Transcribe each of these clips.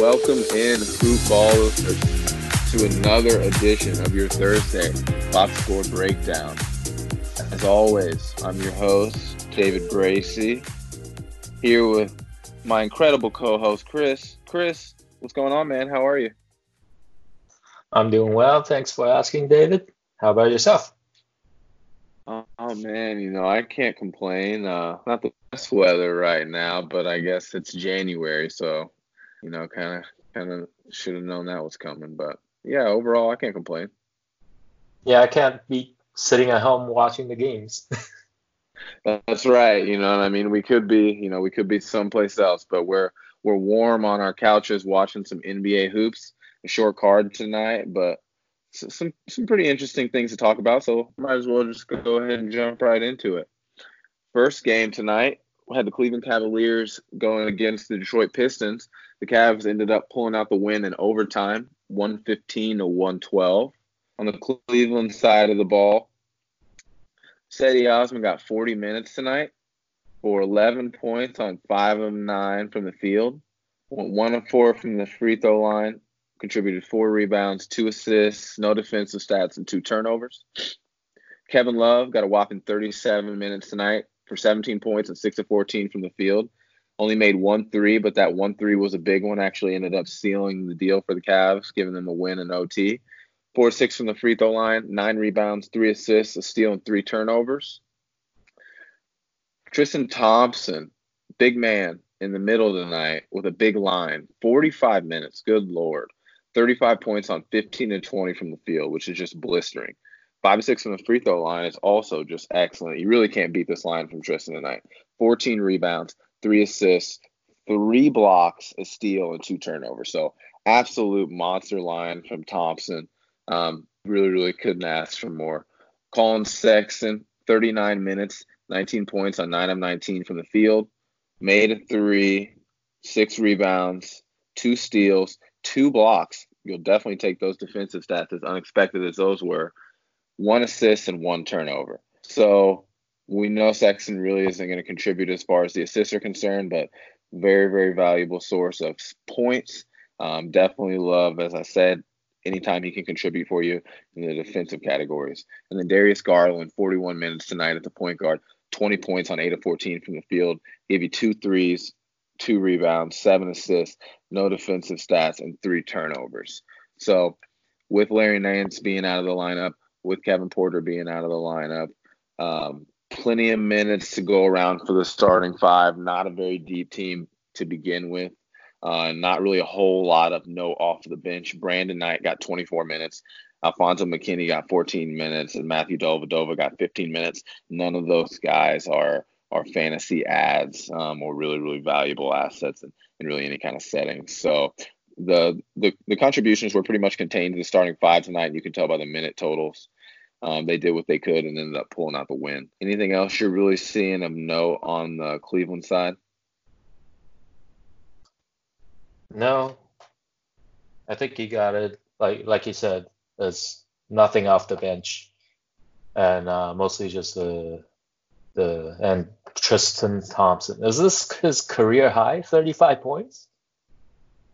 Welcome in, Hoop Ballers, to another edition of your Thursday Box Score Breakdown. As always, I'm your host, David Bracy, here with my incredible co-host, Chris. Chris, what's going on, man? How are you? I'm doing well. Thanks for asking, David. How about yourself? Oh, oh man, you know I can't complain. Uh, not the best weather right now, but I guess it's January, so you know, kind of kind of should have known that was coming. But yeah, overall, I can't complain. Yeah, I can't be sitting at home watching the games. That's right. You know, what I mean, we could be, you know, we could be someplace else, but we're we're warm on our couches watching some NBA hoops. A short card tonight, but some some pretty interesting things to talk about. So might as well just go ahead and jump right into it. First game tonight, we had the Cleveland Cavaliers going against the Detroit Pistons. The Cavs ended up pulling out the win in overtime, 115 to 112. On the Cleveland side of the ball, Cedi Osman got 40 minutes tonight for 11 points on 5 of 9 from the field. Went 1 of 4 from the free throw line. Contributed 4 rebounds, 2 assists, no defensive stats, and 2 turnovers. Kevin Love got a whopping 37 minutes tonight for 17 points and 6 of 14 from the field. Only made one three, but that one three was a big one. Actually, ended up sealing the deal for the Cavs, giving them a win in OT. Four six from the free throw line, nine rebounds, three assists, a steal, and three turnovers. Tristan Thompson, big man in the middle of the night with a big line, 45 minutes. Good lord. 35 points on 15 and 20 from the field, which is just blistering. Five six from the free throw line is also just excellent. You really can't beat this line from Tristan tonight. 14 rebounds, three assists, three blocks, a steal, and two turnovers. So absolute monster line from Thompson. Um, really, really couldn't ask for more. Collin Sexton, 39 minutes, 19 points on 9 of 19 from the field, made a three, six rebounds, two steals, two blocks. You'll definitely take those defensive stats as unexpected as those were. One assist and one turnover. So we know Sexton really isn't going to contribute as far as the assists are concerned, but very, very valuable source of points. Um, definitely love, as I said, anytime he can contribute for you in the defensive categories. And then Darius Garland, 41 minutes tonight at the point guard, 20 points on 8 of 14 from the field, gave you two threes, two rebounds, seven assists, no defensive stats, and three turnovers. So with Larry Nance being out of the lineup, with Kevin Porter being out of the lineup, um, plenty of minutes to go around for the starting five. Not a very deep team to begin with. Uh, not really a whole lot of no off the bench. Brandon Knight got 24 minutes. Alfonzo McKinnie got 14 minutes, and Matthew Dellavedova got 15 minutes. None of those guys are are fantasy adds um, or really really valuable assets in, in really any kind of setting. So the, the the contributions were pretty much contained to the starting five tonight. You can tell by the minute totals. Um, they did what they could and ended up pulling out the win. Anything else you're really seeing of note on the Cleveland side? No, I think he got it. Like like you said, there's nothing off the bench, and uh, mostly just the the and Tristan Thompson. Is this his career high? 35 points.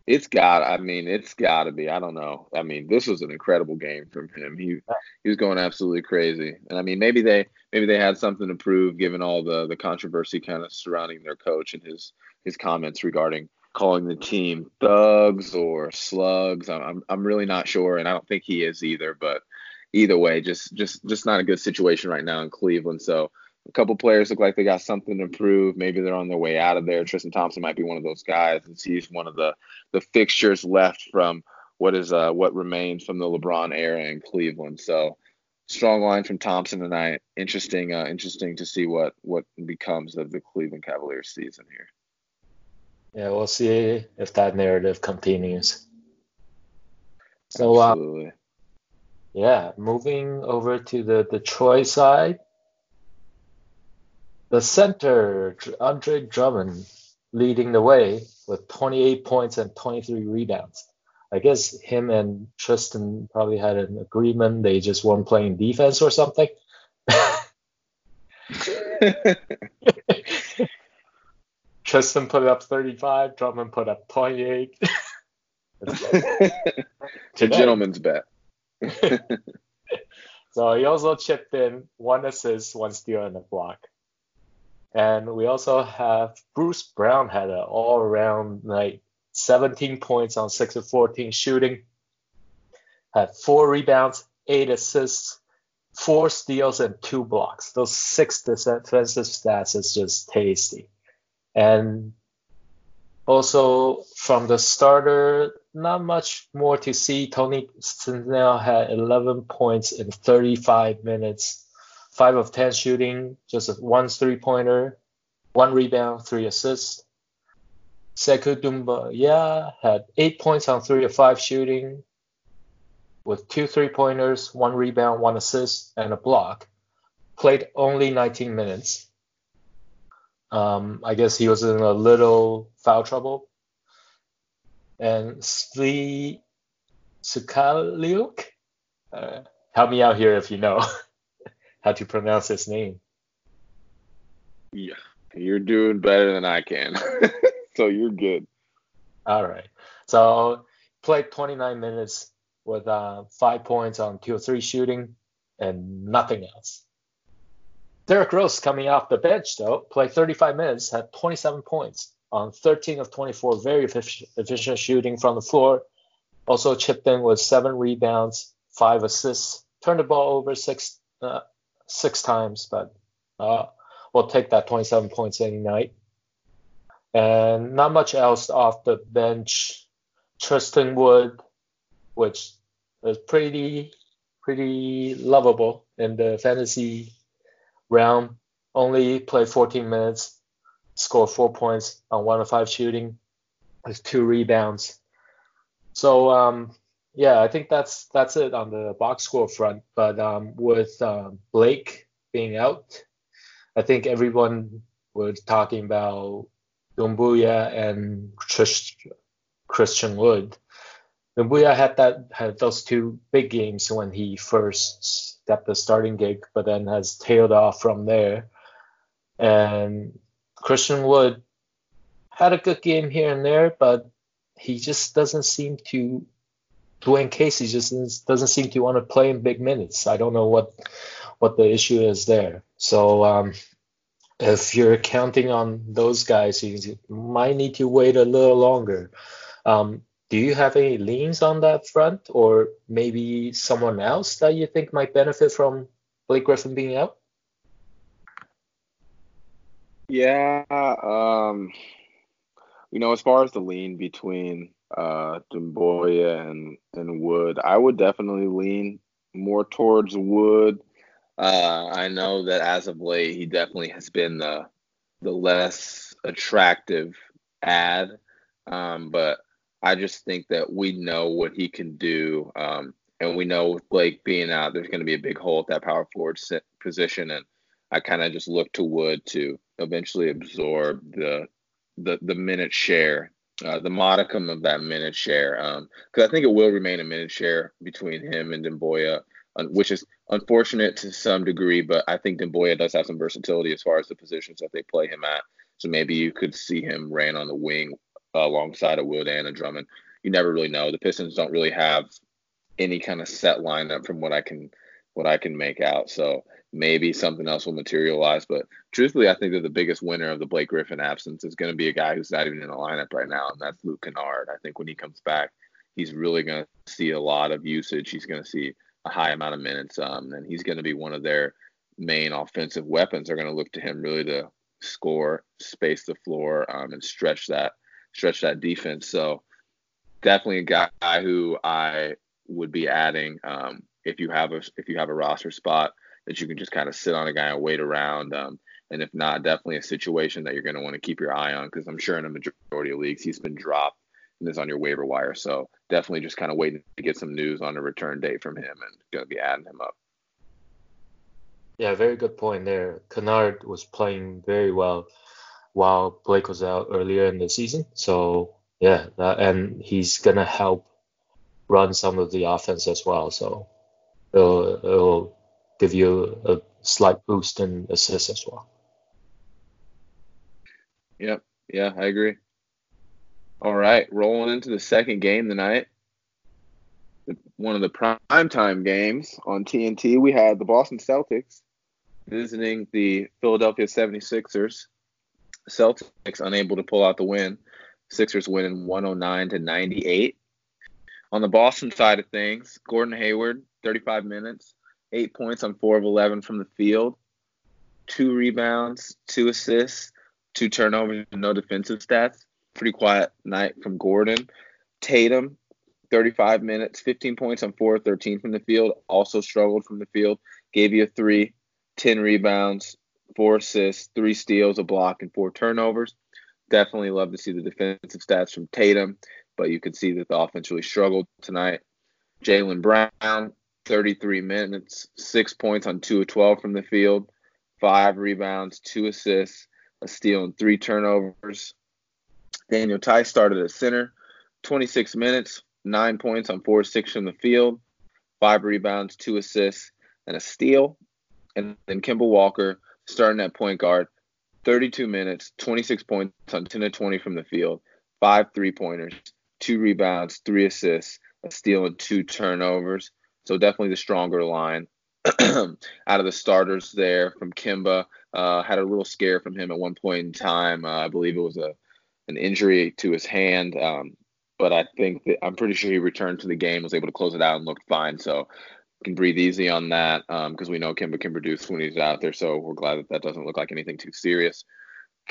It's got. I mean, it's got to be. I don't know. I mean, this was an incredible game from him. He he was going absolutely crazy. And I mean, maybe they maybe they had something to prove given all the the controversy kind of surrounding their coach and his his comments regarding calling the team thugs or slugs. I'm I'm really not sure, and I don't think he is either. But either way, just just just not a good situation right now in Cleveland. So a couple players look like they got something to prove. Maybe they're on their way out of there. Tristan Thompson might be one of those guys, and he's one of the the fixtures left from what is uh what remains from the LeBron era in Cleveland. So strong line from Thompson tonight. Interesting, uh, interesting to see what what becomes of the Cleveland Cavaliers season here. Yeah, we'll see if that narrative continues. So, uh, yeah, moving over to the Detroit side, the center Andre Drummond leading the way with 28 points and 23 rebounds. I guess him and Tristan probably had an agreement. They just weren't playing defense or something. Tristan put up 35, Drummond put up 28. it's a gentleman's bet. so he also chipped in one assist, one steal, and a block. And we also have Bruce Brown had an all around night 17 points on 6 of 14 shooting, had four rebounds, eight assists, four steals, and two blocks. Those six defensive stats is just tasty. And also from the starter, not much more to see. Tony Snell had 11 points in 35 minutes, 5 of 10 shooting, just one three pointer, one rebound, three assists. Sekou Doumbouya had 8 points on 3 of 5 shooting, with two three pointers, one rebound, one assist, and a block. Played only 19 minutes. Um, I guess he was in a little foul trouble. And Svi Sukaliuk, uh, help me out here if you know how to pronounce his name. Yeah, you're doing better than I can. so you're good. All right. So played 29 minutes with uh, five points on two or three shooting and nothing else. Derrick Rose coming off the bench though, played 35 minutes, had 27 points on 13 of 24, very efficient shooting from the floor. Also chipped in with seven rebounds, five assists, turned the ball over six uh, six times, but uh, we'll take that 27 points any night. And not much else off the bench. Tristan Wood, which is pretty pretty lovable in the fantasy Realm only played 14 minutes, scored four points on one of five shooting, with two rebounds. So um, yeah, I think that's that's it on the box score front. But um, with um, Blake being out, I think everyone was talking about Doumbouya and Christian Wood. Doumbouya had that had those two big games when he first got the starting gig, but then has tailed off from there. And Christian Wood had a good game here and there, but he just doesn't seem to Dwane Casey just doesn't seem to want to play in big minutes. I don't know what what the issue is there. So um, if you're counting on those guys, you might need to wait a little longer. Um, do you have any leans on that front, or maybe someone else that you think might benefit from Blake Griffin being out? Yeah, um, you know, as far as the lean between uh, Doumbouya and and Wood. I would definitely lean more towards Wood. Uh, I know that as of late, he definitely has been the the less attractive add, um, but I just think that we know what he can do, um, and we know with Blake being out, there's going to be a big hole at that power forward position, and I kind of just look to Wood to eventually absorb the the the minute share uh, the modicum of that minute share. Because um, I think it will remain a minute share between him and Doumbouya, which is unfortunate to some degree, but I think Doumbouya does have some versatility as far as the positions that they play him at. So maybe you could see him ran on the wing alongside of Wood and Drummond. You never really know. The Pistons don't really have any kind of set lineup from what I can what I can make out. So maybe something else will materialize. But truthfully, I think that the biggest winner of the Blake Griffin absence is going to be a guy who's not even in the lineup right now, and that's Luke Kennard. I think when he comes back, he's really going to see a lot of usage. He's going to see a high amount of minutes, um, and he's going to be one of their main offensive weapons. They're going to look to him really to score, space the floor, um, and stretch that stretch that defense. So definitely a guy who I would be adding um, if you have a if you have a roster spot that you can just kind of sit on a guy and wait around. Um, and if not, definitely a situation that you're going to want to keep your eye on because I'm sure in a majority of leagues he's been dropped and is on your waiver wire. So definitely just kind of waiting to get some news on a return date from him and going to be adding him up. Yeah, very good point there. Kennard was playing very well while Blake was out earlier in the season. So yeah, that, and he's gonna help run some of the offense as well. So it'll, it'll give you a slight boost in assists as well. Yep. Yeah, I agree. All right, rolling into the second game tonight. One of the prime time games on TNT, we had the Boston Celtics visiting the Philadelphia 76ers. Celtics unable to pull out the win. Sixers winning 109 to 98. On the Boston side of things, Gordon Hayward, 35 minutes, eight points on four of 11 from the field, two rebounds, two assists, two turnovers, no defensive stats. Pretty quiet night from Gordon. Tatum, 35 minutes, 15 points on 4 of 13 from the field, also struggled from the field, gave you a three, 10 rebounds, four assists, three steals, a block, and four turnovers. Definitely love to see the defensive stats from Tatum, but you can see that the offense really struggled tonight. Jaylen Brown, 33 minutes, six points on two of 12 from the field, five rebounds, two assists, a steal, and three turnovers. Daniel Theis started at center, 26 minutes, nine points on four six from the field, five rebounds, two assists, and a steal. And then Kemba Walker starting at point guard, 32 minutes, 26 points on 10 of 20 from the field, five three pointers, two rebounds, three assists, a steal, and two turnovers. So definitely the stronger line out of the starters there from Kemba, Uh, had a little scare from him at one point in time. Uh, I believe it was a an injury to his hand, um, but I think that I'm pretty sure he returned to the game, was able to close it out, and looked fine. So can breathe easy on that because um, we know Kemba can produce when he's out there. So we're glad that that doesn't look like anything too serious.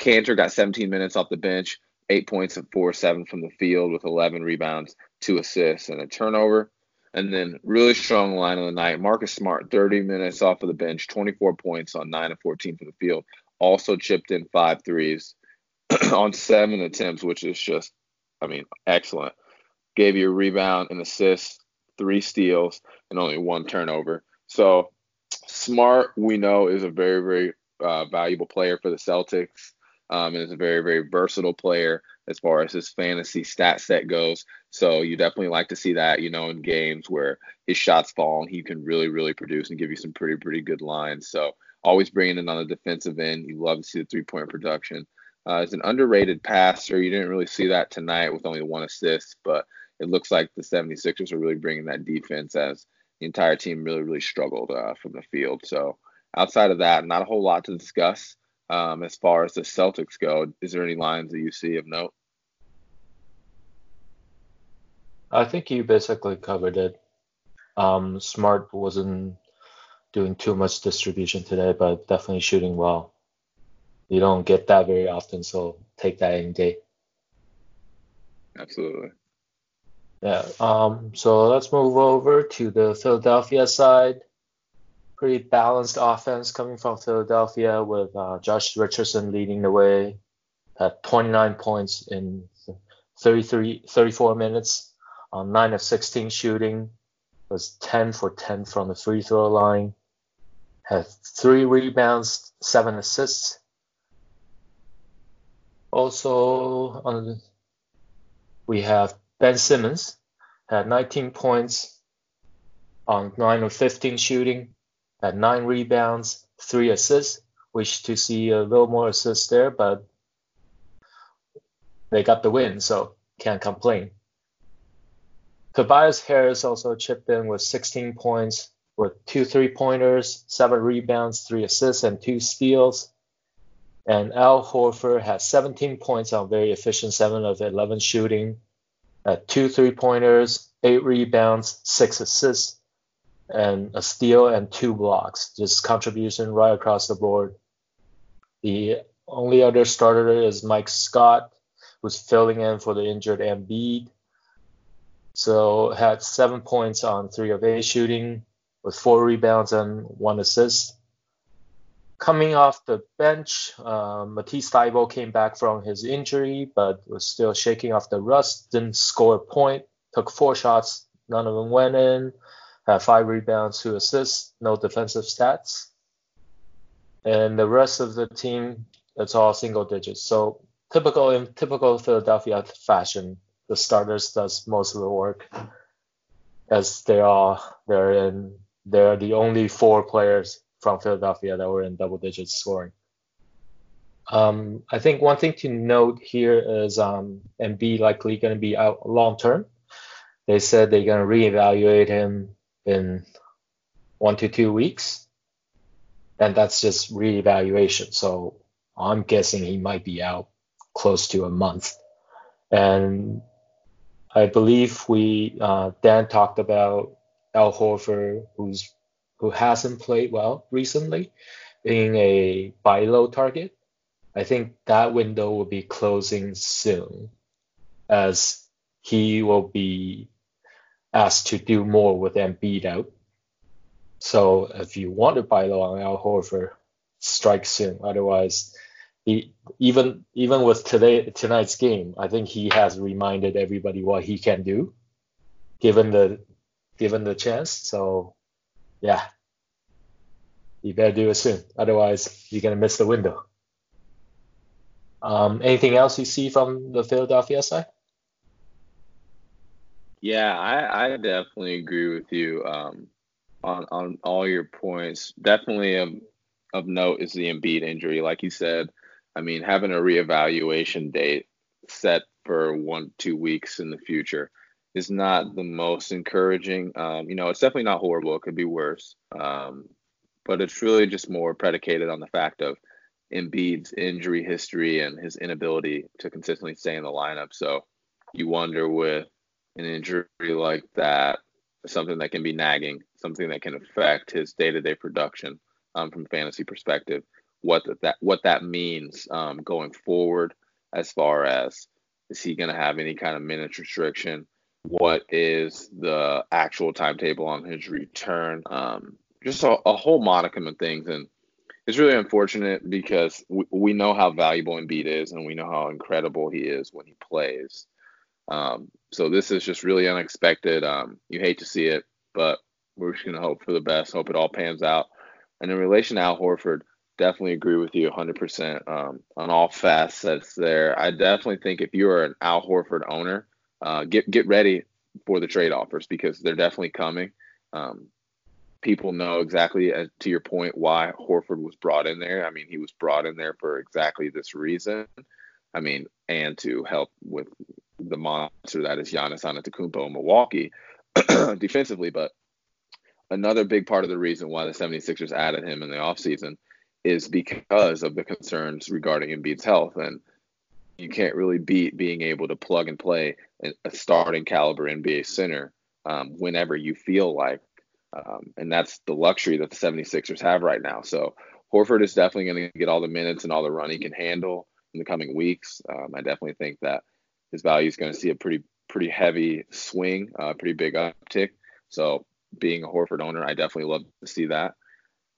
Kanter got 17 minutes off the bench, eight points and four seven from the field with 11 rebounds, two assists, and a turnover. And then really strong line of the night. Marcus Smart, 30 minutes off of the bench, 24 points on 9 of 14 from the field. Also chipped in five threes on seven attempts, which is just, I mean, excellent. gave you a rebound, an assist, three steals, and only one turnover. So Smart, we know, is a very, very uh, valuable player for the Celtics um, and is a very, very versatile player as far as his fantasy stat set goes. So you definitely like to see that, you know, in games where his shots fall and he can really, really produce and give you some pretty, pretty good lines. So always bringing it on the defensive end. You love to see the three point production. Uh, as an underrated passer, you didn't really see that tonight with only one assist, but it looks like the 76ers are really bringing that defense as the entire team really, really struggled uh, from the field. So outside of that, not a whole lot to discuss. Um, as far as the Celtics go, is there any lines that you see of note? I think you basically covered it. Um, Smart wasn't doing too much distribution today, but definitely shooting well. You don't get that very often, so take that any day. Absolutely. Yeah. Um. So let's move over to the Philadelphia side pretty balanced offense coming from Philadelphia with uh, Josh Richardson leading the way at 29 points in 33, 34 minutes. On 9 of 16 shooting, was 10 for 10 from the free throw line, had three rebounds, seven assists. Also, on we have Ben Simmons, had 19 points on 9 of 15 shooting, had nine rebounds, three assists. Wish to see a little more assists there, but they got the win, so can't complain. Tobias Harris also chipped in with 16 points, with two three pointers, seven rebounds, three assists, and two steals. And Al Horford had 17 points on very efficient 7 of 11 shooting, at two three pointers, eight rebounds, six assists, and a steal and two blocks. Just contribution right across the board. The only other starter is Mike Scott, who's filling in for the injured Embiid. So had seven points on three of eight shooting, with four rebounds and one assist. Coming off the bench, uh, Matisse Thybulle came back from his injury, but was still shaking off the rust. Didn't score a point. Took four shots, none of them went in had five rebounds, two assists, no defensive stats. And the rest of the team, it's all single digits. So typical in typical Philadelphia fashion, the starters does most of the work, as they are they're in they're the only four players from Philadelphia that were in double digits scoring. Um, I think one thing to note here is um, Embiid likely going to be out long term. They said they're going to reevaluate him in one to two weeks. And that's just reevaluation. So I'm guessing he might be out close to a month. And I believe we uh, Dan talked about Al Horford, who's who hasn't played well recently, being a buy low target. I think that window will be closing soon, as he will be asked to do more with Embiid out. So if you want to buy low on Al Horford, strike soon. Otherwise, he, even even with today tonight's game, I think he has reminded everybody what he can do, given the given the chance. So, yeah, you better do it soon. Otherwise, you're gonna miss the window. Um, anything else you see from the Philadelphia side? Yeah, I, I definitely agree with you um, on on all your points. Definitely of of note is the Embiid injury. Like you said, I mean, having a reevaluation date set for one two weeks in the future is not the most encouraging. Um, you know, it's definitely not horrible. It could be worse, um, but it's really just more predicated on the fact of Embiid's injury history and his inability to consistently stay in the lineup. So you wonder with an injury like that, something that can be nagging, something that can affect his day-to-day production um, from fantasy perspective, what that what that means um, going forward, as far as is he going to have any kind of minutes restriction? What is the actual timetable on his return? Um, just a, a, whole modicum of things, and it's really unfortunate because we, we know how valuable Embiid is, and we know how incredible he is when he plays. Um, so this is just really unexpected. Um, you hate to see it, but we're just to hope for the best, hope it all pans out. And in relation to Al Horford, definitely agree with you 100% um, on all facets there. I definitely think if you are an Al Horford owner, uh, get get ready for the trade offers because they're definitely coming. Um, people know exactly, as, to your point, why Horford was brought in there. I mean, he was brought in there for exactly this reason. I mean, and to help with the monster that is Giannis Antetokounmpo in Milwaukee defensively. But another big part of the reason why the 76ers added him in the offseason is because of the concerns regarding Embiid's health. And you can't really beat being able to plug and play a starting caliber NBA center um, whenever you feel like. Um, and that's the luxury that the 76ers have right now. So Horford is definitely going to get all the minutes and all the run he can handle in the coming weeks. Um, I definitely think that his value is going to see a pretty pretty heavy swing, uh, pretty big uptick. So being a Horford owner, I definitely love to see that.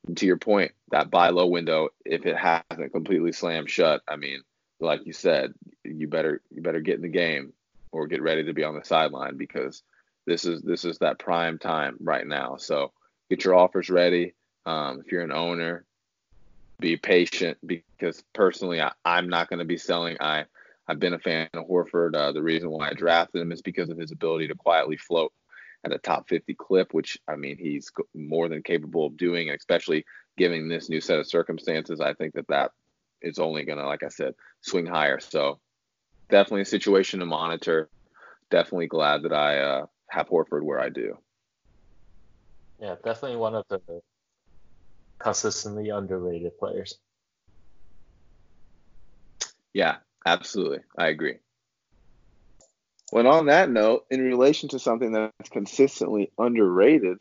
And to your point, that buy low window, if it hasn't completely slammed shut, I mean, like you said, you better you better get in the game or get ready to be on the sideline because this is this is that prime time right now. So get your offers ready. Um, if you're an owner, be patient because personally, I, am not going to be selling. I I've been a fan of Horford. Uh, the reason why I drafted him is because of his ability to quietly float at a top 50 clip, which I mean he's more than capable of doing, and especially given this new set of circumstances, I think that that is only going to, like I said, swing higher. So definitely a situation to monitor. Definitely glad that I uh, have Horford where I do. Yeah, definitely one of the consistently underrated players. Yeah, absolutely. I agree. When on that note, in relation to something that's consistently underrated,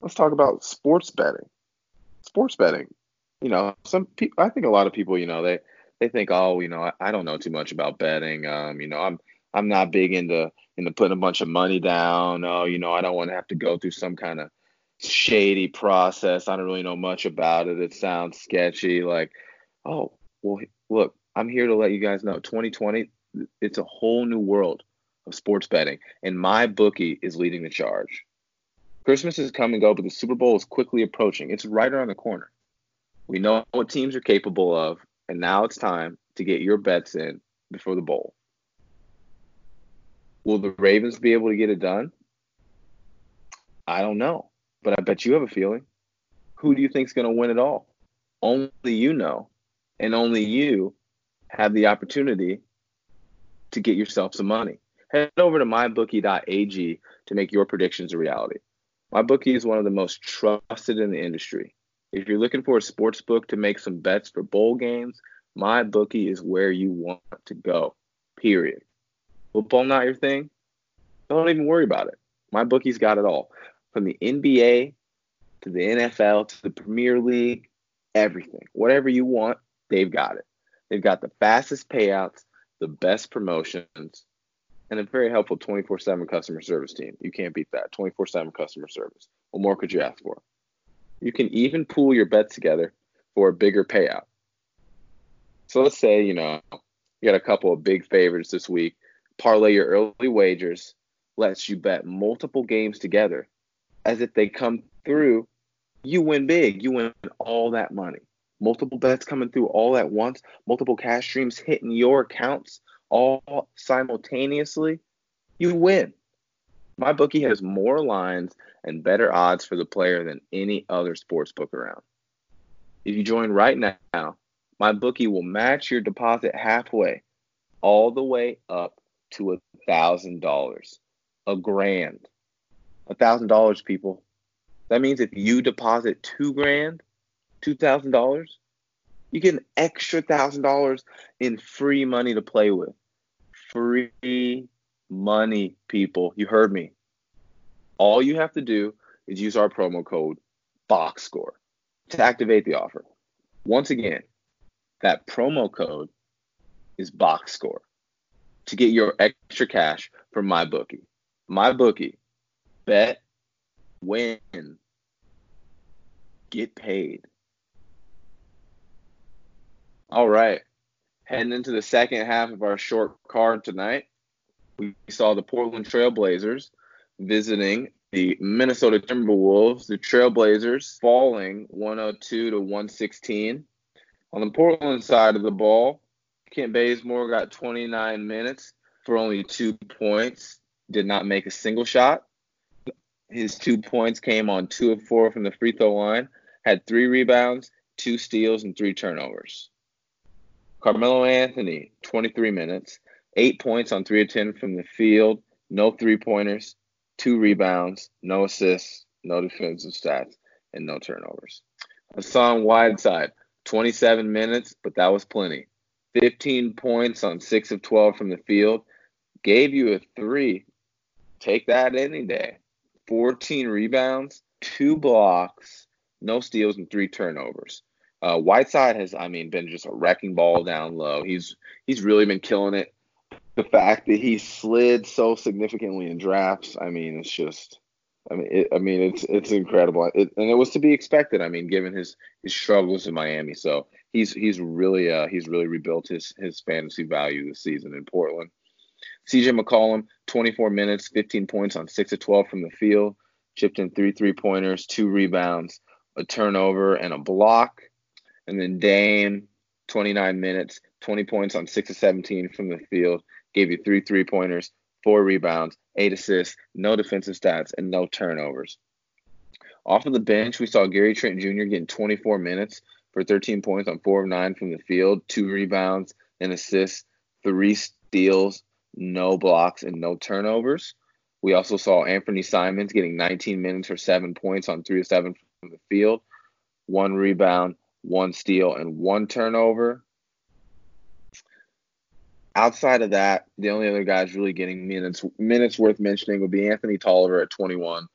let's talk about sports betting. Sports betting. You know, some people, I think a lot of people, you know, they, they think, oh, you know, I, I don't know too much about betting. Um, you know, I'm, I'm not big into, into putting a bunch of money down. Oh, you know, I don't want to have to go through some kind of shady process. I don't really know much about it. It sounds sketchy. Like, oh, well, look, I'm here to let you guys know 2020, it's a whole new world of sports betting, and MyBookie is leading the charge. Christmas is and go, but the Super Bowl is quickly approaching. It's right around the corner. We know what teams are capable of, and now it's time to get your bets in before the bowl. Will the Ravens be able to get it done? I don't know, but I bet you have a feeling. Who do you think is going to win it all? Only you know, and only you have the opportunity to get yourself some money. Head over to mybookie.ag to make your predictions a reality. MyBookie is one of the most trusted in the industry. If you're looking for a sports book to make some bets for bowl games, MyBookie is where you want to go. Period. Football not your thing? Don't even worry about it. MyBookie's got it all. From the NBA to the NFL to the Premier League, everything. Whatever you want, they've got it. They've got the fastest payouts, the best promotions, and a very helpful 24 7 customer service team. You can't beat that. 24 7 customer service. What more could you ask for? You can even pool your bets together for a bigger payout. So let's say, you know, you got a couple of big favorites this week. Parlay your early wagers, lets you bet multiple games together. As if they come through, you win big. You win all that money multiple bets coming through all at once, multiple cash streams hitting your accounts all simultaneously, you win. MyBookie has more lines and better odds for the player than any other sports book around. If you join right now, MyBookie will match your deposit halfway, all the way up to a thousand dollars, a grand, a thousand dollars, people. That means if you deposit two grand, $2,000, you get an extra $1,000 in free money to play with. Free money, people. You heard me. All you have to do is use our promo code BOXSCORE to activate the offer. Once again, that promo code is BOXSCORE to get your extra cash from MyBookie. My bookie. Bet, win, get paid. All right. Heading into the second half of our short card tonight, we saw the Portland Trailblazers visiting the Minnesota Timberwolves. The Trailblazers falling 102 to 116. On the Portland side of the ball, Kent Bazemore got 29 minutes for only two points, did not make a single shot. His two points came on two of four from the free throw line, had three rebounds, two steals, and three turnovers. Carmelo Anthony, 23 minutes, eight points on three of 10 from the field, no three pointers, two rebounds, no assists, no defensive stats, and no turnovers. Hassan Whiteside, 27 minutes, but that was plenty. 15 points on 6 of 12 from the field, gave you a three. Take that any day. 14 rebounds, two blocks, no steals, and three turnovers. Uh, Whiteside has, I mean, been just a wrecking ball down low. He's he's really been killing it. The fact that he slid so significantly in drafts, I mean, it's just, I mean, it, I mean, it's it's incredible, it, and it was to be expected. I mean, given his his struggles in Miami, so he's he's really uh he's really rebuilt his his fantasy value this season in Portland. CJ McCollum, 24 minutes, 15 points on 6 of 12 from the field, chipped in three three pointers, two rebounds, a turnover, and a block. And then Dame, 29 minutes, 20 points on 6 of 17 from the field, gave you three three pointers, four rebounds, eight assists, no defensive stats, and no turnovers. Off of the bench, we saw Gary Trent Jr. getting 24 minutes for 13 points on 4 of 9 from the field, two rebounds, an assist, three steals, no blocks, and no turnovers. We also saw Anthony Simons getting 19 minutes for seven points on three of seven from the field, one rebound, one steal, and one turnover. Outside of that, the only other guys really getting minutes minutes worth mentioning would be Anthony Tolliver at 21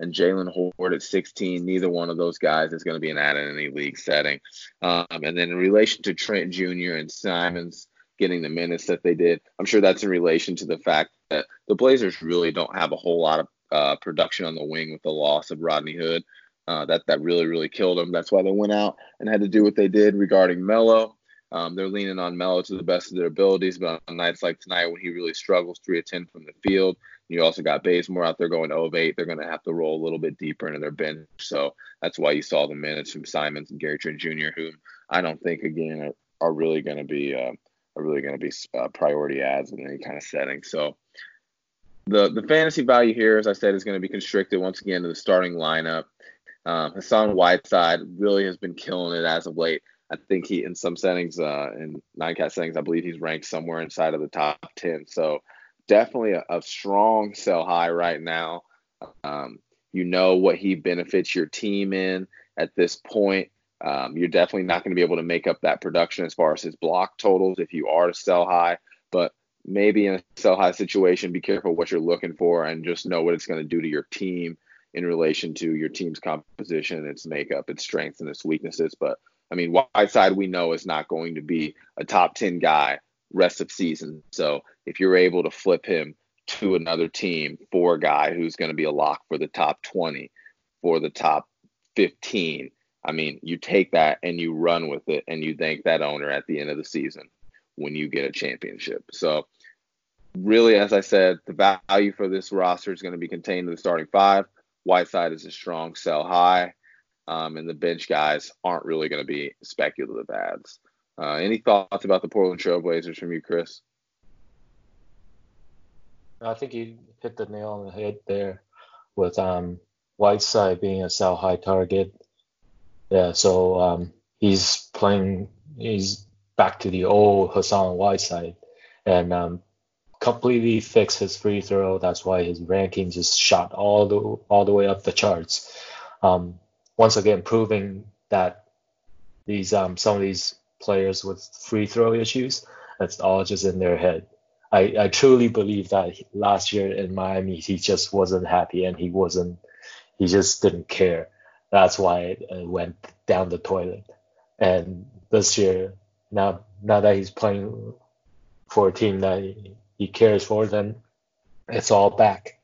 and Jaylen Hoard at 16. Neither one of those guys is going to be an add in any league setting. Um, and then in relation to Trent Jr. and Simons, getting the minutes that they did. I'm sure that's in relation to the fact that the Blazers really don't have a whole lot of uh, production on the wing with the loss of Rodney Hood. Uh, that that really really killed them. That's why they went out and had to do what they did regarding Melo. Um, they're leaning on Melo to the best of their abilities, but on nights like tonight when he really struggles, three of ten from the field, you also got Bazemore out there going 0 of 8. They're going to have to roll a little bit deeper into their bench. So that's why you saw the minutes from Simons and Gary Trent Jr., who I don't think again are, are really going to be uh, are really going to be uh, priority adds in any kind of setting. So the the fantasy value here, as I said, is going to be constricted once again to the starting lineup. Um, Hassan Whiteside really has been killing it as of late. I think he, in some settings, uh, in nine cat settings, I believe he's ranked somewhere inside of the top 10. So definitely a, a strong sell high right now. Um, you know what he benefits your team in at this point. Um, you're definitely not going to be able to make up that production as far as his block totals if you are to sell high. But maybe in a sell high situation, be careful what you're looking for and just know what it's going to do to your team in relation to your team's composition, its makeup, its strengths, and its weaknesses. But I mean, Whiteside we know is not going to be a top 10 guy rest of season. So if you're able to flip him to another team for a guy who's going to be a lock for the top 20, for the top 15, I mean, you take that and you run with it and you thank that owner at the end of the season when you get a championship. So, really, as I said, the value for this roster is going to be contained in the starting five. Whiteside is a strong sell high, um, and the bench guys aren't really going to be speculative adds. Uh, any thoughts about the Portland Trailblazers from you, Chris? I think you hit the nail on the head there with um, Whiteside being a sell high target yeah, so um, he's playing. He's back to the old Hassan Whiteside, and um, completely fix his free throw. That's why his ranking just shot all the all the way up the charts. Um, once again, proving that these um, some of these players with free throw issues, that's all just in their head. I, I truly believe that last year in Miami, he just wasn't happy and he wasn't, he just didn't care. That's why it uh, went down the toilet. And this year, now now that he's playing for a team that he cares for, then it's all back.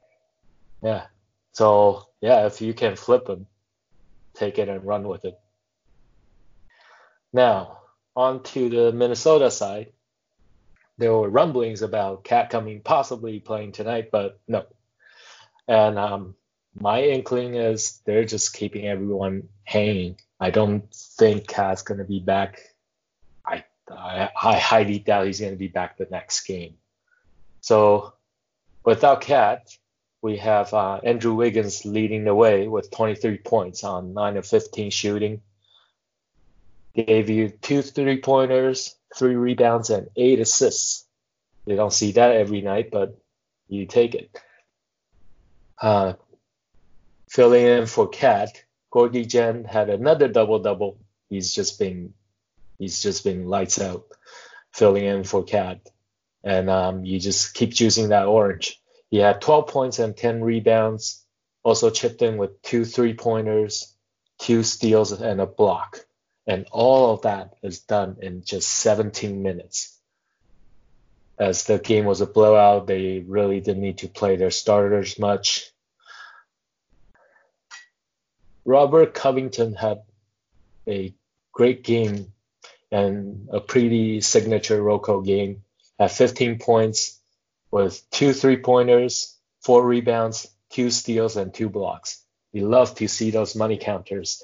Yeah. So yeah, if you can flip him, take it and run with it. Now, on to the Minnesota side, there were rumblings about Cat coming possibly playing tonight, but no. And um, my inkling is they're just keeping everyone hanging. I don't think Cat's to be back. I, I, I highly doubt he's to be back the next game. So without KAT, we have uh, Andrew Wiggins leading the way with 23 points on 9 of 15 shooting. Gave you two three pointers, three rebounds, and eight assists. You don't see that every night, but you take it. Uh, filling in for KAT, Gorgui Dieng had another double double. He's just been he's just been lights out, filling in for KAT, and um, you just keep choosing that orange. He had 12 points and 10 rebounds. Also chipped in with two three pointers, two steals, and a block. And all of that is done in just 17 minutes. As the game was a blowout, they really didn't need to play their starters much. Robert Covington had a great game and a pretty signature Rocco game. Had 15 points with two three pointers, four rebounds, two steals, and two blocks. We love to see those money counters.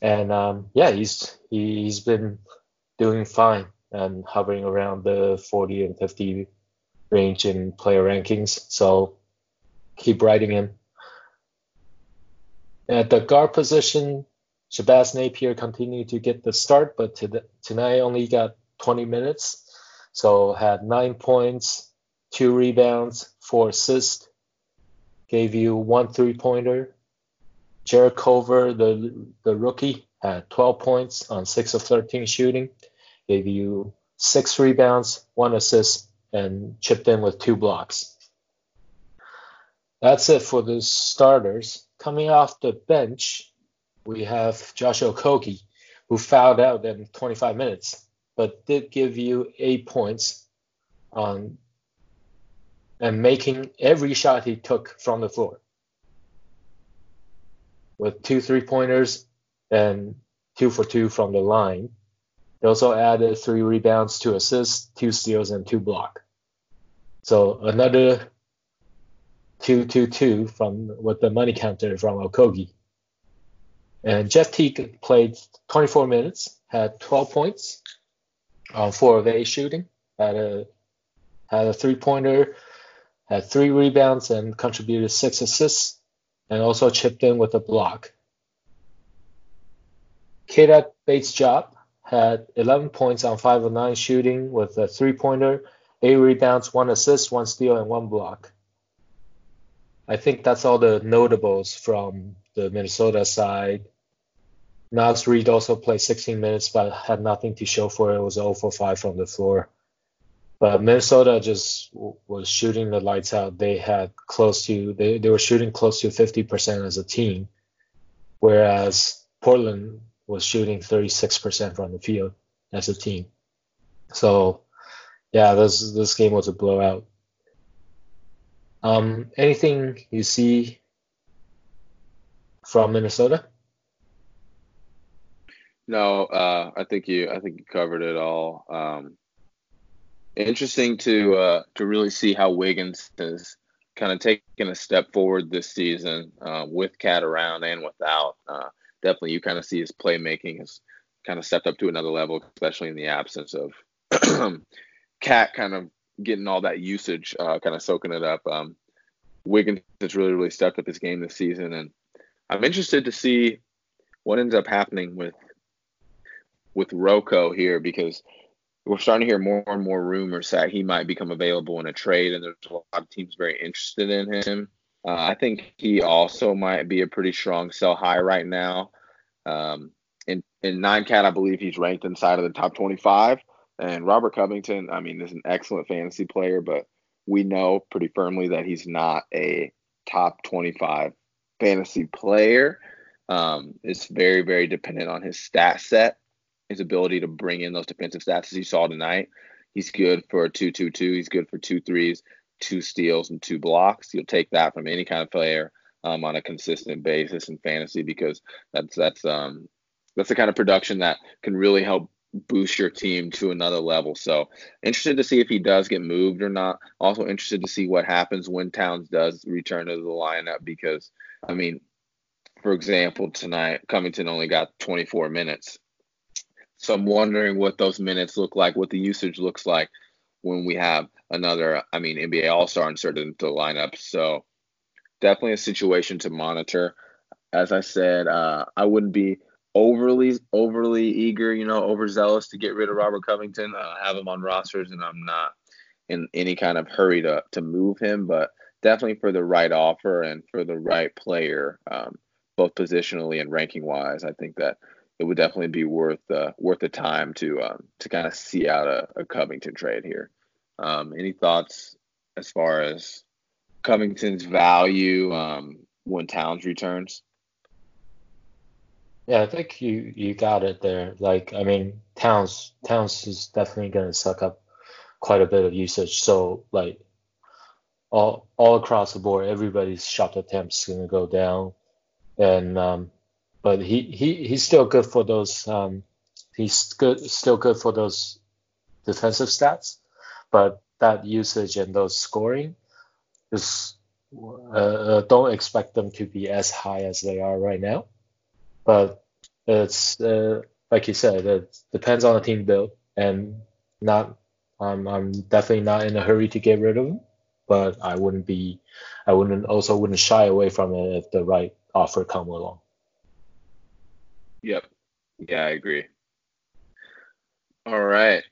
And um, yeah, he's he's been doing fine and hovering around the 40 and 50 range in player rankings. So keep riding him. At the guard position, Shabazz Napier continued to get the start, but to the, tonight only got 20 minutes. So had nine points, two rebounds, four assists, gave you one three pointer. Jarrett Culver, the, the rookie, had 12 points on 6 of 13 shooting, gave you six rebounds, one assist, and chipped in with two blocks. That's it for the starters. Coming off the bench, we have Josh Okogie, who fouled out in 25 minutes, but did give you eight points on and making every shot he took from the floor with two three pointers and two for two from the line. He also added three rebounds, two assists, two steals, and two block. So another two two two from with the money counter from Okogie. And Jeff Teague played 24 minutes, had 12 points on four of eight shooting, had a had a three pointer, had three rebounds, and contributed six assists, and also chipped in with a block. Keita Bates-Diop had 11 points on 5 of 9 shooting with a three pointer, 8 rebounds, 1 assist, 1 steal, and 1 block. I think that's all the notables from the Minnesota side. Naz Reid also played 16 minutes but had nothing to show for it. It was 0 for 5 from the floor. But Minnesota just was shooting the lights out. They had close to they, they were shooting close to 50% as a team, whereas Portland was shooting 36% from the field as a team. So, yeah, this this game was a blowout. Um, anything you see from Minnesota? No, uh, I think you I think you covered it all. Um, interesting to uh, to really see how Wiggins has kind of taken a step forward this season uh, with KAT around and without. Uh, definitely, you kind of see his playmaking has kind of stepped up to another level, especially in the absence of KAT kind of getting all that usage, uh, kind of soaking it up. Um, Wiggins has really, really stepped up his game this season, and I'm interested to see what ends up happening with with Rocco here because we're starting to hear more and more rumors that he might become available in a trade, and there's a lot of teams very interested in him. Uh, I think he also might be a pretty strong sell high right now. Um, in in nine cat, I believe he's ranked inside of the top 25. And Robert Covington, I mean, is an excellent fantasy player, but we know pretty firmly that he's not a top 25 fantasy player. Um, it's very, very dependent on his stat set his ability to bring in those defensive stats as you saw tonight. He's good for 2 2 2. He's good for two threes, two steals, and two blocks. You'll take that from any kind of player um, on a consistent basis in fantasy because that's that's um that's the kind of production that can really help boost your team to another level. So interested to see if he does get moved or not. Also interested to see what happens when Towns does return to the lineup because I mean, for example, tonight Covington only got 24 minutes. So I'm wondering what those minutes look like, what the usage looks like when we have another, I mean, NBA All Star inserted into the lineup. So definitely a situation to monitor. As I said, uh, I wouldn't be overly overly eager, you know, overzealous to get rid of Robert Covington. I have him on rosters, and I'm not in any kind of hurry to to move him, but definitely for the right offer and for the right player, um, both positionally and ranking wise, I think that it would definitely be worth uh, worth the time to um, to kind of see out a, a Covington trade here. Um, any thoughts as far as Covington's value um, when Towns returns? Yeah, I think you you got it there. Like, I mean, Towns Towns is definitely going to suck up quite a bit of usage. So like all all across the board, everybody's shot attempts going to go down, and um, but he, he he's still good for those. Um, he's good still good for those defensive stats, but that usage and those scoring is uh, uh don't expect them to be as high as they are right now but it's uh, like you said, it depends on the team build, and not. I'm I'm definitely not in a hurry to get rid of him, but I wouldn't be, I wouldn't also wouldn't shy away from it if the right offer come along. Yep. Yeah, I agree. All right.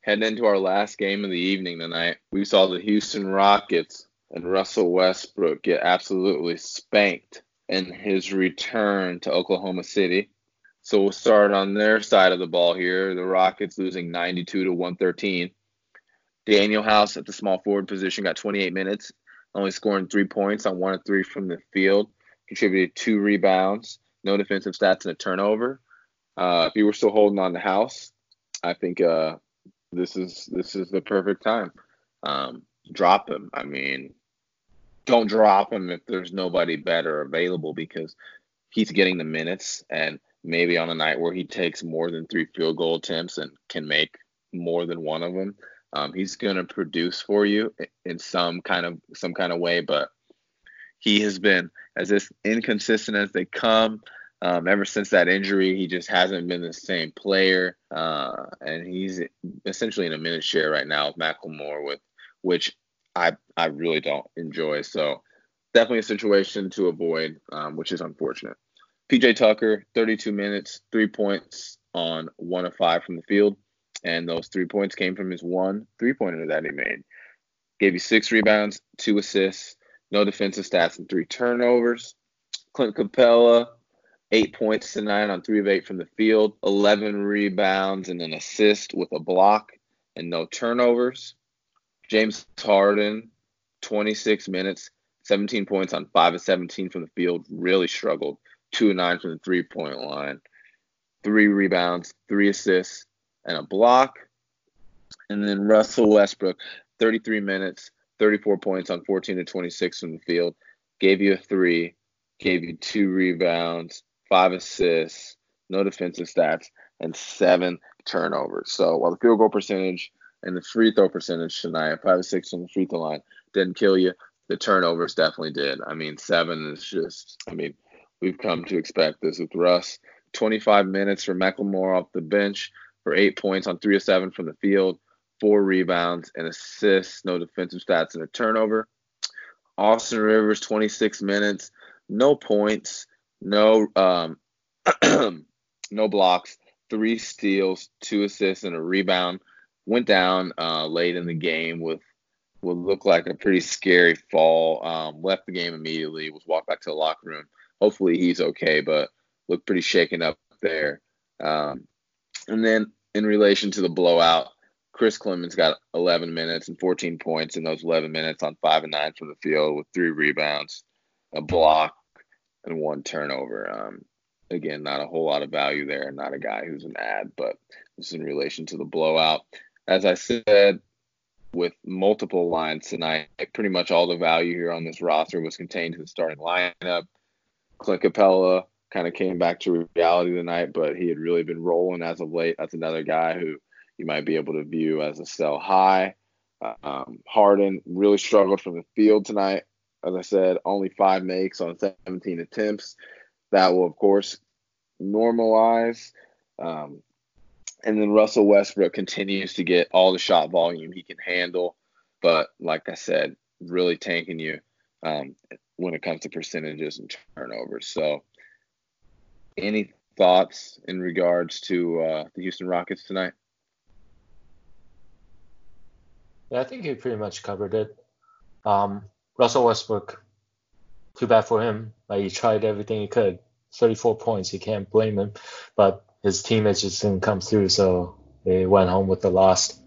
Heading into our last game of the evening tonight, we saw the Houston Rockets and Russell Westbrook get absolutely spanked in his return to Oklahoma City. So we'll start on their side of the ball here. The Rockets losing 92 to 113. Danuel House at the small forward position got 28 minutes, only scoring three points on one of three from the field. Contributed two rebounds, no defensive stats, and a turnover. Uh, if you were still holding on the House, I think uh, this is this is the perfect time. Um, drop him. I mean, don't drop him if there's nobody better available because he's getting the minutes and maybe on a night where he takes more than three field goal attempts and can make more than one of them um, he's going to produce for you in some kind of some kind of way but he has been as this inconsistent as they come um, ever since that injury he just hasn't been the same player uh, and he's essentially in a minute share right now with McLemore with which I I really don't enjoy. So definitely a situation to avoid, um, which is unfortunate. PJ Tucker, 32 minutes, three points on one of five from the field, and those three points came from his one three pointer that he made. Gave you six rebounds, two assists, no defensive stats, and three turnovers. Clint Capela, eight points tonight on three of eight from the field, 11 rebounds and an assist with a block and no turnovers. James Harden, 26 minutes, 17 points on 5 of 17 from the field, really struggled. 2 of 9 from the three point line, three rebounds, three assists, and a block. And then Russell Westbrook, 33 minutes, 34 points on 14 to 26 from the field, gave you a three, gave you two rebounds, five assists, no defensive stats, and seven turnovers. So while the field goal percentage and the free throw percentage tonight, five or six from the free throw line, didn't kill you. The turnovers definitely did. I mean, seven is just, I mean, we've come to expect this with Russ. 25 minutes for McLemore off the bench for eight points on three of seven from the field, four rebounds, and assists, no defensive stats, and a turnover. Austin Rivers, 26 minutes, no points, no um, no blocks, three steals, two assists, and a rebound went down uh, late in the game with what looked like a pretty scary fall. Um, left the game immediately, was walked back to the locker room. Hopefully he's okay, but looked pretty shaken up there. Um, and then in relation to the blowout, Chris Clemons got 11 minutes and 14 points in those 11 minutes on five and nine from the field with three rebounds, a block, and one turnover. Um, again, not a whole lot of value there. Not a guy who's an ad, but this is in relation to the blowout as I said, with multiple lines tonight, pretty much all the value here on this roster was contained to the starting lineup. Clint Capela kind of came back to reality tonight, but he had really been rolling as of late. That's another guy who you might be able to view as a sell high. Um, Harden really struggled from the field tonight. As I said, only five makes on 17 attempts. That will, of course, normalize. Um, and then Russell Westbrook continues to get all the shot volume he can handle. But like I said, really tanking you um, when it comes to percentages and turnovers. So, any thoughts in regards to uh, the Houston Rockets tonight? Yeah, I think he pretty much covered it. Um, Russell Westbrook, too bad for him. Like he tried everything he could. 34 points, you can't blame him. But his teammates just didn't come through, so they went home with the loss.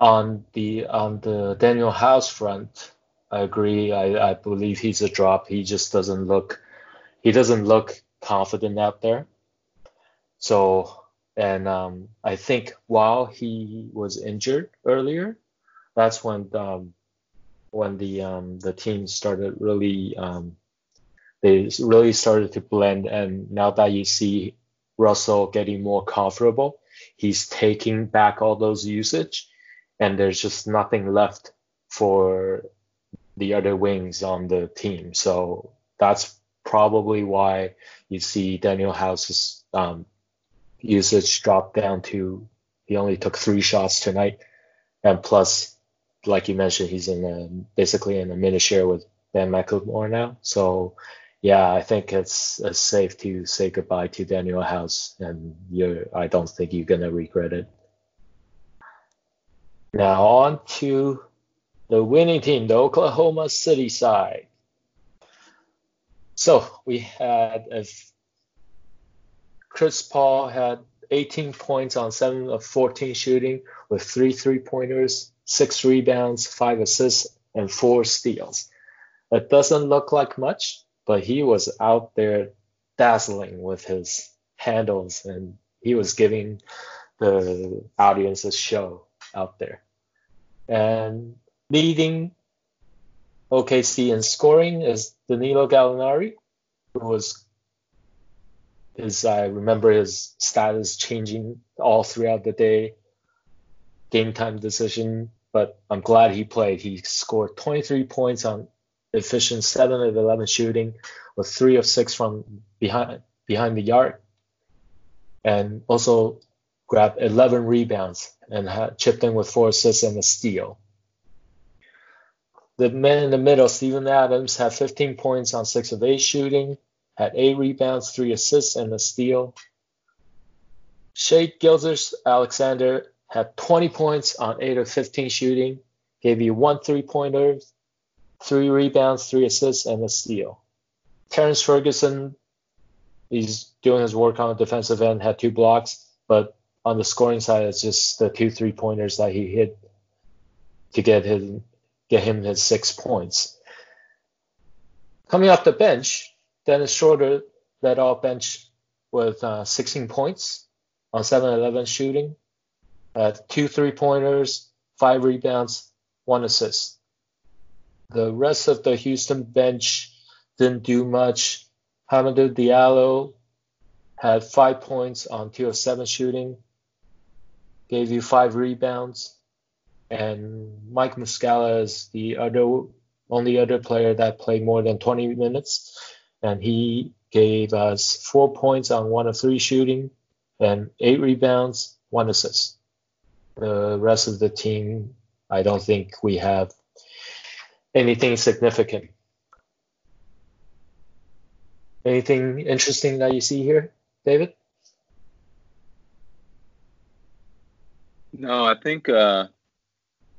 On the on the Danuel House front, I agree. I, I believe he's a drop. He just doesn't look he doesn't look confident out there. So and um, I think while he was injured earlier, that's when um, when the um, the team started really um, they really started to blend. And now that you see Russell getting more comfortable, he's taking back all those usage, and there's just nothing left for the other wings on the team. So that's probably why you see Danuel House's um, usage drop down to he only took three shots tonight, and plus, like you mentioned, he's in a, basically in a minute share with Ben McLemore now. So yeah, I think it's, it's safe to say goodbye to Danuel House, and you I don't think you're gonna regret it. Now on to the winning team, the Oklahoma City side. So we had Chris Paul had 18 points on 7 of 14 shooting with three three pointers, six rebounds, five assists, and four steals. It doesn't look like much, but he was out there dazzling with his handles and he was giving the audience a show out there. And leading OKC in scoring is Danilo Gallinari, who was his I remember his status changing all throughout the day. Game time decision, but I'm glad he played. He scored 23 points on efficient 7 of 11 shooting with 3 of 6 from behind behind the yard and also grabbed 11 rebounds and had chipped in with 4 assists and a steal. The man in the middle, Steven Adams, had 15 points on 6 of 8 shooting, had 8 rebounds, 3 assists, and a steal. Shai Gilgeous-Alexander had 20 points on 8 of 15 shooting, gave you one three pointer, three rebounds, three assists, and a steal. Terrence Ferguson, he's doing his work on the defensive end, had two blocks, but on the scoring side, it's just the two three pointers that he hit to get his get him his six points. Coming off the bench, Dennis Schroeder led off bench with uh, 16 points on 7-11 shooting, uh, two three pointers, five rebounds, one assist. The rest of the Houston bench didn't do much. Hamidou Diallo had five points on two of seven shooting, gave you five rebounds, and Mike Muscala is the other only other player that played more than 20 minutes, and he gave us four points on one of three shooting, and eight rebounds, one assist. The rest of the team, I don't think we have anything significant. Anything interesting that you see here, David? No, I think uh,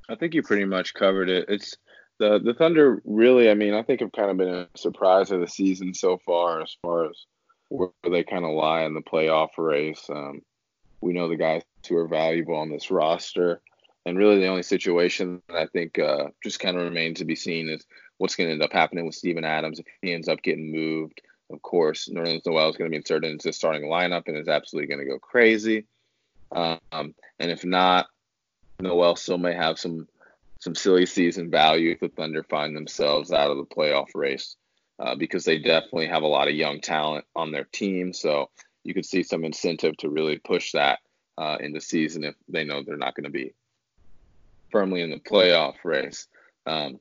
I think you pretty much covered it. It's the the Thunder really. I mean, I think have kind of been a surprise of the season so far, as far as where they kind of lie in the playoff race. Um, we know the guys who are valuable on this roster. And really, the only situation that I think uh, just kind of remains to be seen is what's going to end up happening with Steven Adams if he ends up getting moved. Of course, Nerlens Noel is going to be inserted into the starting lineup and is absolutely going to go crazy. Um, and if not, Noel still may have some some silly season value if the Thunder find themselves out of the playoff race. uh, because they definitely have a lot of young talent on their team. So you could see some incentive to really push that uh, in the season if they know they're not going to be firmly in the playoff race. Um,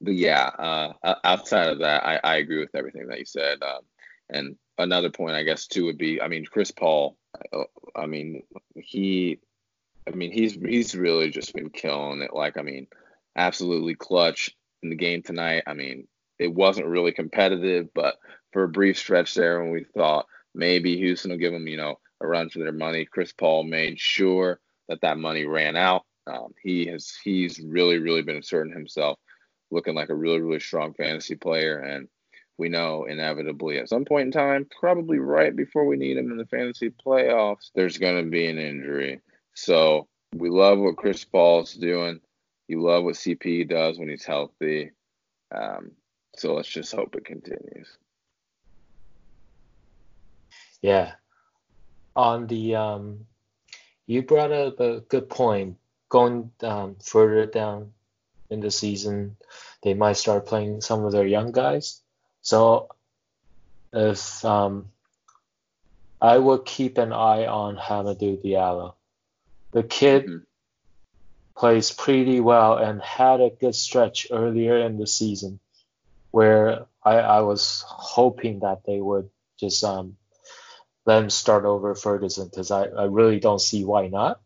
but yeah, uh, outside of that, I, I, agree with everything that you said. Um, and another point, I guess, too, would be, I mean, Chris Paul. Uh, I mean, he, I mean, he's he's really just been killing it. Like, I mean, absolutely clutch in the game tonight. I mean, it wasn't really competitive, but for a brief stretch there, when we thought maybe Houston will give them, you know, a run for their money, Chris Paul made sure that that money ran out. Um, he has he's really really been asserting himself, looking like a really really strong fantasy player, and we know inevitably at some point in time, probably right before we need him in the fantasy playoffs, there's going to be an injury. So we love what Chris Paul's doing. You love what CP does when he's healthy. Um, so let's just hope it continues. Yeah. On the um, you brought up a good point. Going um, further down in the season, they might start playing some of their young guys. So if um, I would keep an eye on Hamidou Diallo. The kid mm-hmm. plays pretty well and had a good stretch earlier in the season where I, I was hoping that they would just um, let him start over Ferguson because I, I really don't see why not.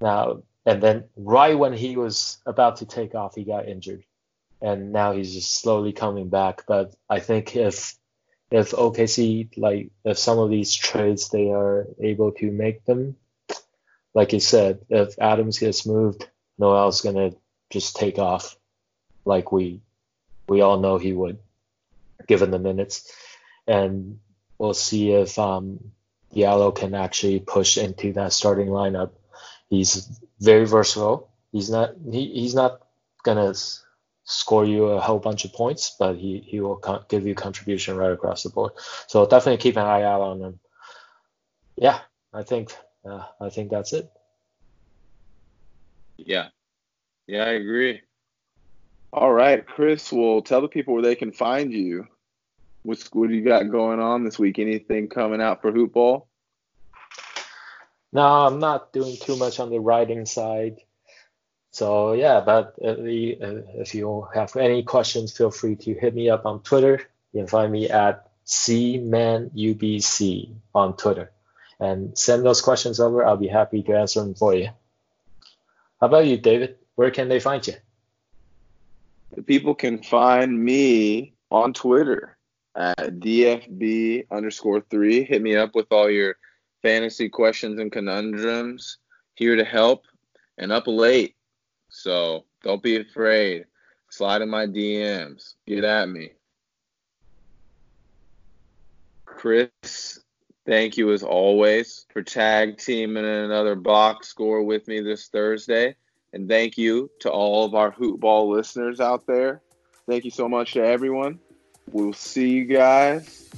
Now and then right when he was about to take off, he got injured, and now he's just slowly coming back. But I think if if OKC like if some of these trades they are able to make them, like you said, if Adams gets moved, Noel's gonna just take off, like we we all know he would, given the minutes. And we'll see if um, Diallo can actually push into that starting lineup. He's very versatile. He's not he, he's not gonna score you a whole bunch of points, but he, he will give you contribution right across the board. So definitely keep an eye out on him. Yeah, I think uh, I think that's it. Yeah, yeah, I agree. All right, Chris. Well, tell the people where they can find you. What's what do you got going on this week? Anything coming out for Hoop Ball? No, I'm not doing too much on the writing side. So yeah, but uh, if you have any questions, feel free to hit me up on Twitter. You can find me at cmanubc on Twitter, and send those questions over. I'll be happy to answer them for you. How about you, David? Where can they find you? people can find me on Twitter at DFB underscore three. Hit me up with all your fantasy questions and conundrums. Here to help and up late. So don't be afraid. Slide in my DMs. Get at me. Chris, thank you as always for tag teaming another box score with me this Thursday. And thank you to all of our Hoop Ball listeners out there. Thank you so much to everyone. We'll see you guys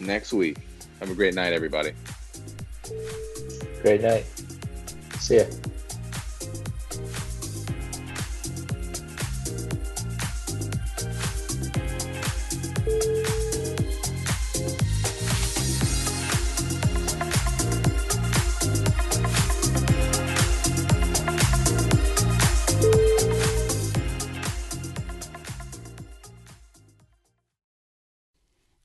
next week. Have a great night, everybody. Great night. See ya.